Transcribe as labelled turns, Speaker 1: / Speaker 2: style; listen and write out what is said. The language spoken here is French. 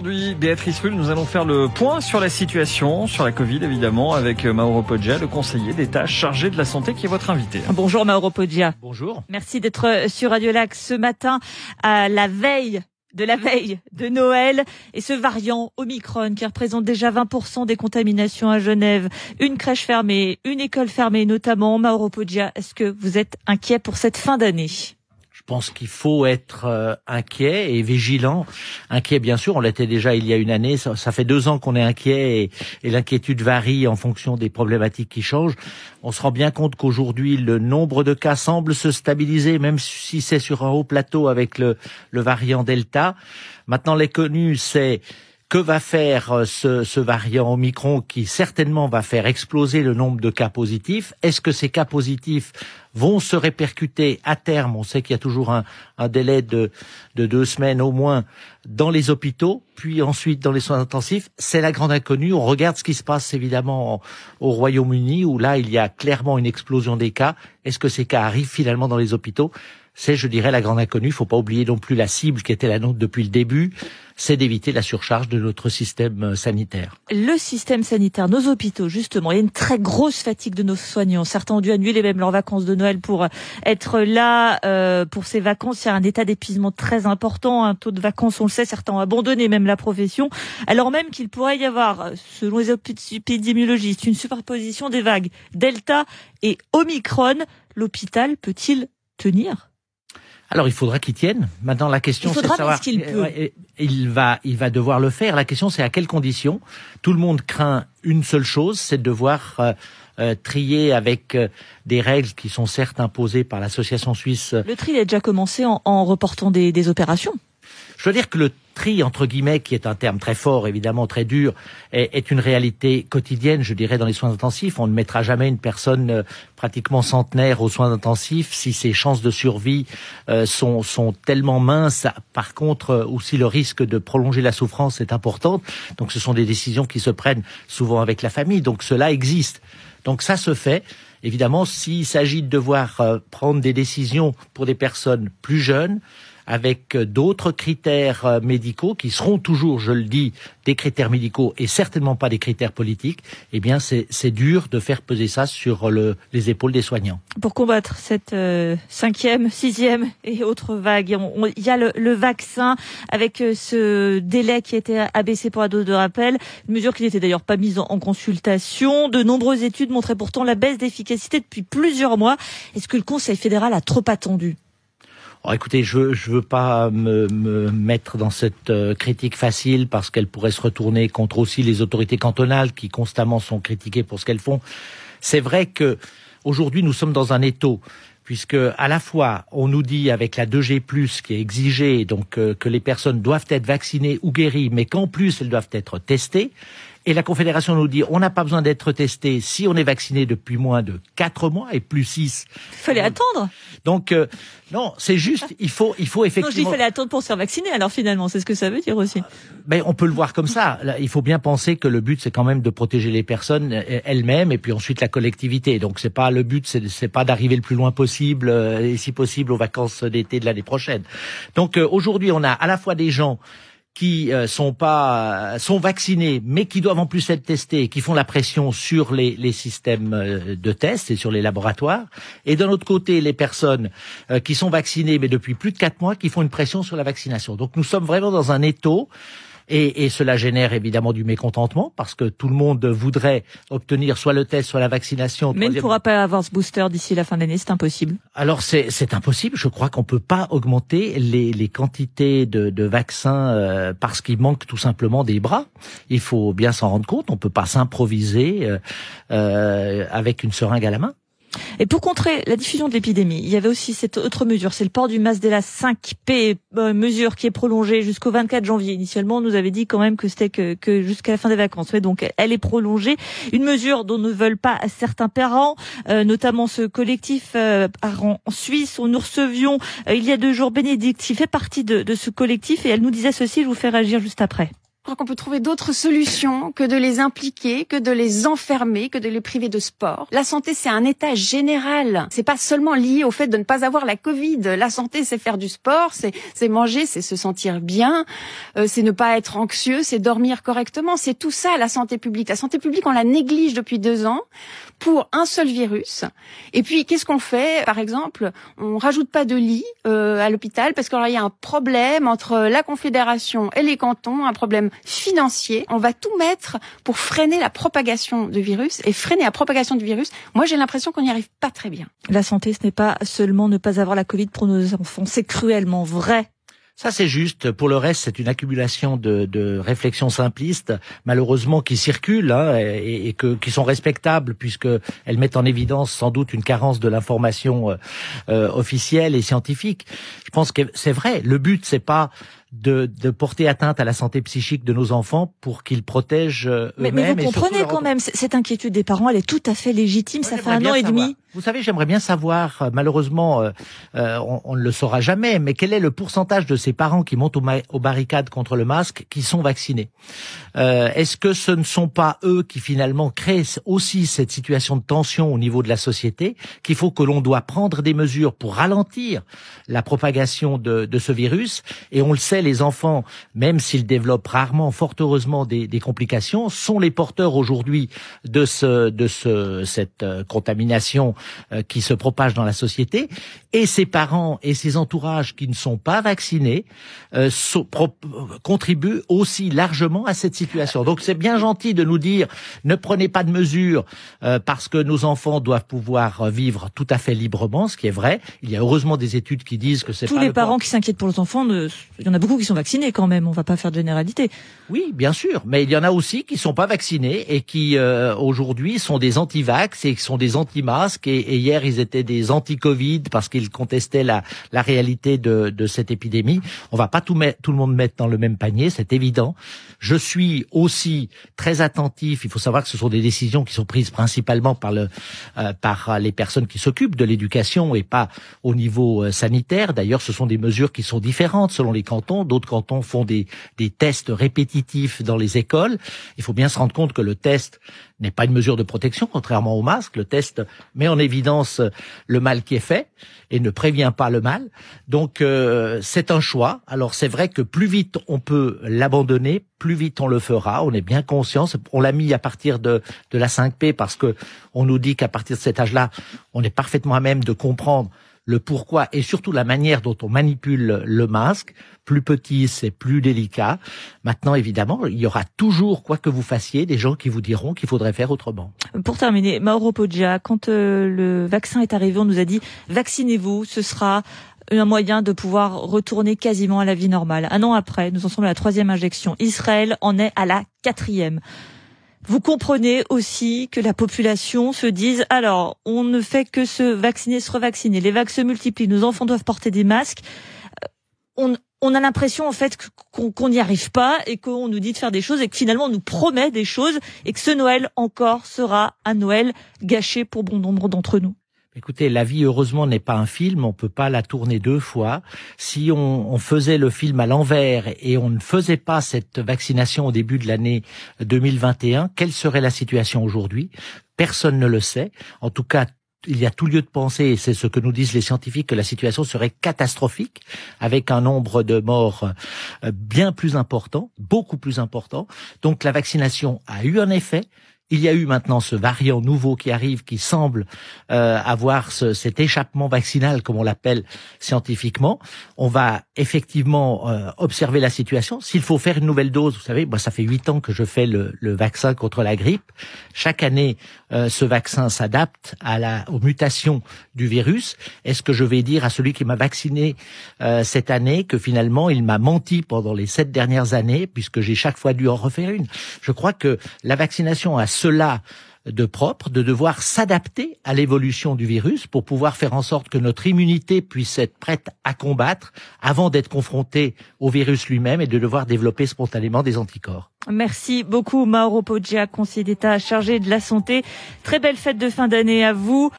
Speaker 1: Aujourd'hui, Béatrice Rulle, nous allons faire le point sur la situation, sur la Covid évidemment, avec Mauro Poggia, le conseiller d'État chargé de la santé qui est votre invité.
Speaker 2: Bonjour Mauro Poggia.
Speaker 1: Bonjour.
Speaker 2: Merci d'être sur Radio Lac ce matin à la veille de la veille de Noël et ce variant Omicron qui représente déjà 20% des contaminations à Genève, une crèche fermée, une école fermée notamment. Mauro Poggia, est-ce que vous êtes inquiet pour cette fin d'année?
Speaker 3: Pense qu'il faut être euh, inquiet et vigilant. Inquiet, bien sûr, on l'était déjà il y a une année. Ça, fait deux ans qu'on est inquiet et, l'inquiétude varie en fonction des problématiques qui changent. On se rend bien compte qu'aujourd'hui, le nombre de cas semble se stabiliser, même si c'est sur un haut plateau avec le, le variant Delta. Maintenant, les c'est que va faire euh, ce, variant Omicron qui certainement va faire exploser le nombre de cas positifs? Est-ce que ces cas positifs vont se répercuter à terme? On sait qu'il y a toujours un, délai de, deux semaines au moins dans les hôpitaux, puis ensuite dans les soins intensifs. C'est la grande inconnue. On regarde ce qui se passe évidemment au Royaume-Uni où là il y a clairement une explosion des cas. Est-ce que ces cas arrivent finalement dans les hôpitaux? C'est, je dirais, la grande inconnue. Il faut pas oublier non plus la cible qui était la nôtre depuis le début, c'est d'éviter la surcharge de notre système sanitaire.
Speaker 2: Le système sanitaire, nos hôpitaux, justement, il y a une très grosse fatigue de nos soignants. Certains ont dû annuler même leurs vacances de Noël pour être là euh, pour ces vacances. Il y a un état d'épuisement très important, un taux de vacances, on sait, certains ont abandonné même la profession, alors même qu'il pourrait y avoir, selon les épidémiologistes, une superposition des vagues Delta et Omicron. L'hôpital peut-il tenir?
Speaker 3: Alors il faudra qu'il tienne. Maintenant la question c'est de savoir
Speaker 2: qu'il peut.
Speaker 3: il va il va devoir le faire. La question c'est à quelles conditions. Tout le monde craint une seule chose, c'est de devoir euh, euh, trier avec euh, des règles qui sont certes imposées par l'association suisse.
Speaker 2: Le tri a déjà commencé en, en reportant des, des opérations.
Speaker 3: Je veux dire que le tri, entre guillemets, qui est un terme très fort, évidemment très dur, est, est, une réalité quotidienne, je dirais, dans les soins intensifs. On ne mettra jamais une personne euh, pratiquement centenaire aux soins intensifs si ses chances de survie euh, sont, sont tellement minces. Par contre, euh, aussi le risque de prolonger la souffrance est important. Donc ce sont des décisions qui se prennent souvent avec la famille. Donc cela existe. Donc ça se fait. Évidemment, s'il s'agit de devoir prendre des décisions pour des personnes plus jeunes, avec euh, d'autres critères euh, médicaux qui seront toujours, je le dis, des critères médicaux et certainement pas des critères politiques, eh bien c'est dur de faire peser ça sur le, les épaules des soignants.
Speaker 2: Pour combattre cette euh, cinquième, sixième et autres vagues, il y a le, vaccin avec ce délai qui a été abaissé pour la dose de rappel, mesure qui n'était d'ailleurs pas mise en, en consultation. De nombreuses études montraient pourtant la baisse d'efficacité depuis plusieurs mois. Est-ce que le Conseil fédéral a trop attendu?
Speaker 3: Oh, écoutez, je ne veux pas me, me, mettre dans cette euh, critique facile parce qu'elle pourrait se retourner contre aussi les autorités cantonales qui constamment sont critiquées pour ce qu'elles font. C'est vrai que aujourd'hui nous sommes dans un étau puisque à la fois on nous dit avec la 2G+ qui est exigée donc euh, que les personnes doivent être vaccinées ou guéries mais qu'en plus elles doivent être testées et la Confédération nous dit on n'a pas besoin d'être testé si on est vacciné depuis moins de 4 mois et plus 6.
Speaker 2: Il fallait attendre.
Speaker 3: Donc euh, non, c'est juste, il faut, il faut effectivement. Non,
Speaker 2: je dis, il fallait attendre pour se faire vacciner. Alors finalement, c'est ce que ça veut dire aussi.
Speaker 3: Mais on peut le voir comme ça. Il faut bien penser que le but, c'est quand même de protéger les personnes euh, elles-mêmes et puis ensuite la collectivité. Donc c'est pas le but, c'est pas d'arriver le plus loin possible euh, et si possible aux vacances d'été de l'année prochaine. Donc aujourd'hui, on a à la fois des gens qui euh, sont pas sont vaccinés mais qui doivent en plus être testés qui font la pression sur les, les systèmes euh, de tests et sur les laboratoires et d'un autre côté les personnes euh, qui sont vaccinées mais depuis plus de quatre mois qui font une pression sur la vaccination. Donc nous sommes vraiment dans un étau et, et, cela génère évidemment du mécontentement parce que tout le monde voudrait obtenir soit le test, soit la vaccination.
Speaker 2: Mais ne pourra pas avoir ce booster d'ici la fin de l'année, c'est impossible.
Speaker 3: Alors c'est impossible. Je crois qu'on peut pas augmenter les, les quantités de, de vaccins euh, parce qu'il manque tout simplement des bras. Il faut bien s'en rendre compte. On peut pas s'improviser euh, euh, avec une seringue à la main.
Speaker 2: Et pour contrer la diffusion de l'épidémie, il y avait aussi cette autre mesure, c'est le port du masque de la 5P, euh, mesure qui est prolongée jusqu'au 24 janvier. Initialement, on nous avait dit quand même que c'était que, jusqu'à la fin des vacances. Mais donc, elle est prolongée. Une mesure dont ne veulent pas certains parents, euh, notamment ce collectif euh, en Suisse où nous recevions il y a deux jours Bénédicte, qui fait partie de, de ce collectif, et elle nous disait ceci, je vous fais réagir juste après.
Speaker 4: Je crois qu'on peut trouver d'autres solutions que de les impliquer, que de les enfermer, que de les priver de sport. La santé, c'est un état général. C'est pas seulement lié au fait de ne pas avoir la Covid. La santé, c'est faire du sport, c'est manger, c'est se sentir bien, euh, c'est ne pas être anxieux, c'est dormir correctement. C'est tout ça, la santé publique. La santé publique, on la néglige depuis deux ans pour un seul virus. Et puis, qu'est-ce qu'on fait? Par exemple, on rajoute pas de lit euh, à l'hôpital parce qu'il y a un problème entre la Confédération et les cantons, un problème financier. On va tout mettre pour freiner la propagation du virus et freiner la propagation du virus. Moi, j'ai l'impression qu'on n'y arrive pas très bien.
Speaker 2: La santé, ce n'est pas seulement ne pas avoir la Covid pour nos enfants. C'est cruellement vrai
Speaker 3: ça, c'est juste. Pour le reste, c'est une accumulation de, de, réflexions simplistes, malheureusement, qui circulent hein, et, et que, qui sont respectables, puisque elles mettent en évidence sans doute une carence de l'information euh, euh officielle et scientifique. Je pense que c'est vrai. Le but, c'est pas de, de, porter atteinte à la santé psychique de nos enfants pour qu'ils protègent eux-mêmes.
Speaker 2: Mais, mais, vous comprenez quand même cette inquiétude des parents, elle est tout à fait légitime. ça fait un an et demi.
Speaker 3: Vous savez, j'aimerais bien savoir, euh, malheureusement, euh, euh, on, on, ne le saura jamais, mais quel est le pourcentage de ces parents qui montent aux, barricades contre le masque qui sont vaccinés? Euh, Est-ce que ce ne sont pas eux qui finalement créent aussi cette situation de tension au niveau de la société, qu'il faut que l'on doit prendre des mesures pour ralentir la propagation de, de ce virus? Et on le sait, les enfants, même s'ils développent rarement, fort heureusement, des, des complications, sont les porteurs aujourd'hui de ce de ce cette contamination euh, qui se propage dans la société, et ses parents et ses entourages qui ne sont pas vaccinés euh, contribuent aussi largement à cette situation. Donc c'est bien gentil de nous dire ne prenez pas de mesures euh, parce que nos enfants doivent pouvoir vivre tout à fait librement, ce qui est vrai. Il y a heureusement des études qui disent que c'est
Speaker 2: tous les parents qui s'inquiètent pour leurs enfants. Il y en a beaucoup qui sont vaccinés quand même. On va pas faire de généralité.
Speaker 3: Oui, bien sûr, mais il y en a aussi qui sont pas vaccinés et qui aujourd'hui sont des anti-vax et qui sont des anti-masques et, hier ils étaient des anti-Covid parce qu'ils contestaient la, la réalité de, de, cette épidémie. On va pas tout, tout le monde mettre dans le même panier, c'est évident. Je suis aussi très attentif. Il faut savoir que ce sont des décisions qui sont prises principalement par, le, euh, par les personnes qui s'occupent de l'éducation et pas au niveau euh, sanitaire. D'ailleurs, ce sont des mesures qui sont différentes selon les cantons. D'autres cantons font des, des tests répétitifs dans les écoles. Il faut bien se rendre compte que le test n'est pas une mesure de protection, contrairement au masque. Le test met en évidence le mal qui est fait et ne prévient pas le mal. Donc euh, c'est un choix. Alors c'est vrai que plus vite on peut l'abandonner, plus vite on le fera. On est bien conscient. On l'a mis à partir de, de la 5P parce que on nous dit qu'à partir de cet âge-là, on est parfaitement à même de comprendre le pourquoi et surtout la manière dont on manipule le masque. Plus petit, c'est plus délicat. Maintenant, évidemment, il y aura toujours, quoi que vous fassiez, des gens qui vous diront qu'il faudrait faire autrement.
Speaker 2: Pour terminer, Mauro Poggia, quand euh, le vaccin est arrivé, on nous a dit vaccinez-vous, ce sera un moyen de pouvoir retourner quasiment à la vie normale. Un an après, nous en sommes à la troisième injection. Israël en est à la quatrième. Vous comprenez aussi que la population se dise alors on ne fait que se vacciner, se revacciner, les vagues se multiplient, nos enfants doivent porter des masques. Euh, on, a l'impression en fait qu'on n'y arrive pas et qu'on nous dit de faire des choses et que finalement on nous promet des choses et que ce Noël encore sera un Noël gâché pour bon nombre d'entre nous.
Speaker 3: Écoutez, la vie, heureusement, n'est pas un film. On peut pas la tourner deux fois. Si on, on faisait le film à l'envers et on ne faisait pas cette vaccination au début de l'année 2021, quelle serait la situation aujourd'hui? Personne ne le sait. En tout cas, il y a tout lieu de penser, et c'est ce que nous disent les scientifiques, que la situation serait catastrophique, avec un nombre de morts euh, bien plus important, beaucoup plus important. Donc la vaccination a eu un effet, il y a eu maintenant ce variant nouveau qui arrive, qui semble euh, avoir ce, cet échappement vaccinal, comme on l'appelle scientifiquement. On va effectivement euh, observer la situation. S'il faut faire une nouvelle dose, vous savez, moi ça fait huit ans que je fais le, le vaccin contre la grippe. Chaque année, euh, ce vaccin s'adapte à la, aux mutations du virus. Est-ce que je vais dire à celui qui m'a vacciné cette année que finalement il m'a menti pendant les sept dernières années, puisque j'ai chaque fois dû en refaire une? Je crois que la vaccination a cela de propre, de devoir s'adapter à l'évolution du virus pour pouvoir faire en sorte que notre immunité puisse être prête à combattre avant d'être confrontée au virus lui-même et de devoir développer spontanément des anticorps.
Speaker 2: Merci beaucoup Mauro Poggia, conseiller d'État chargé de la santé. Très belle fête de fin d'année à vous.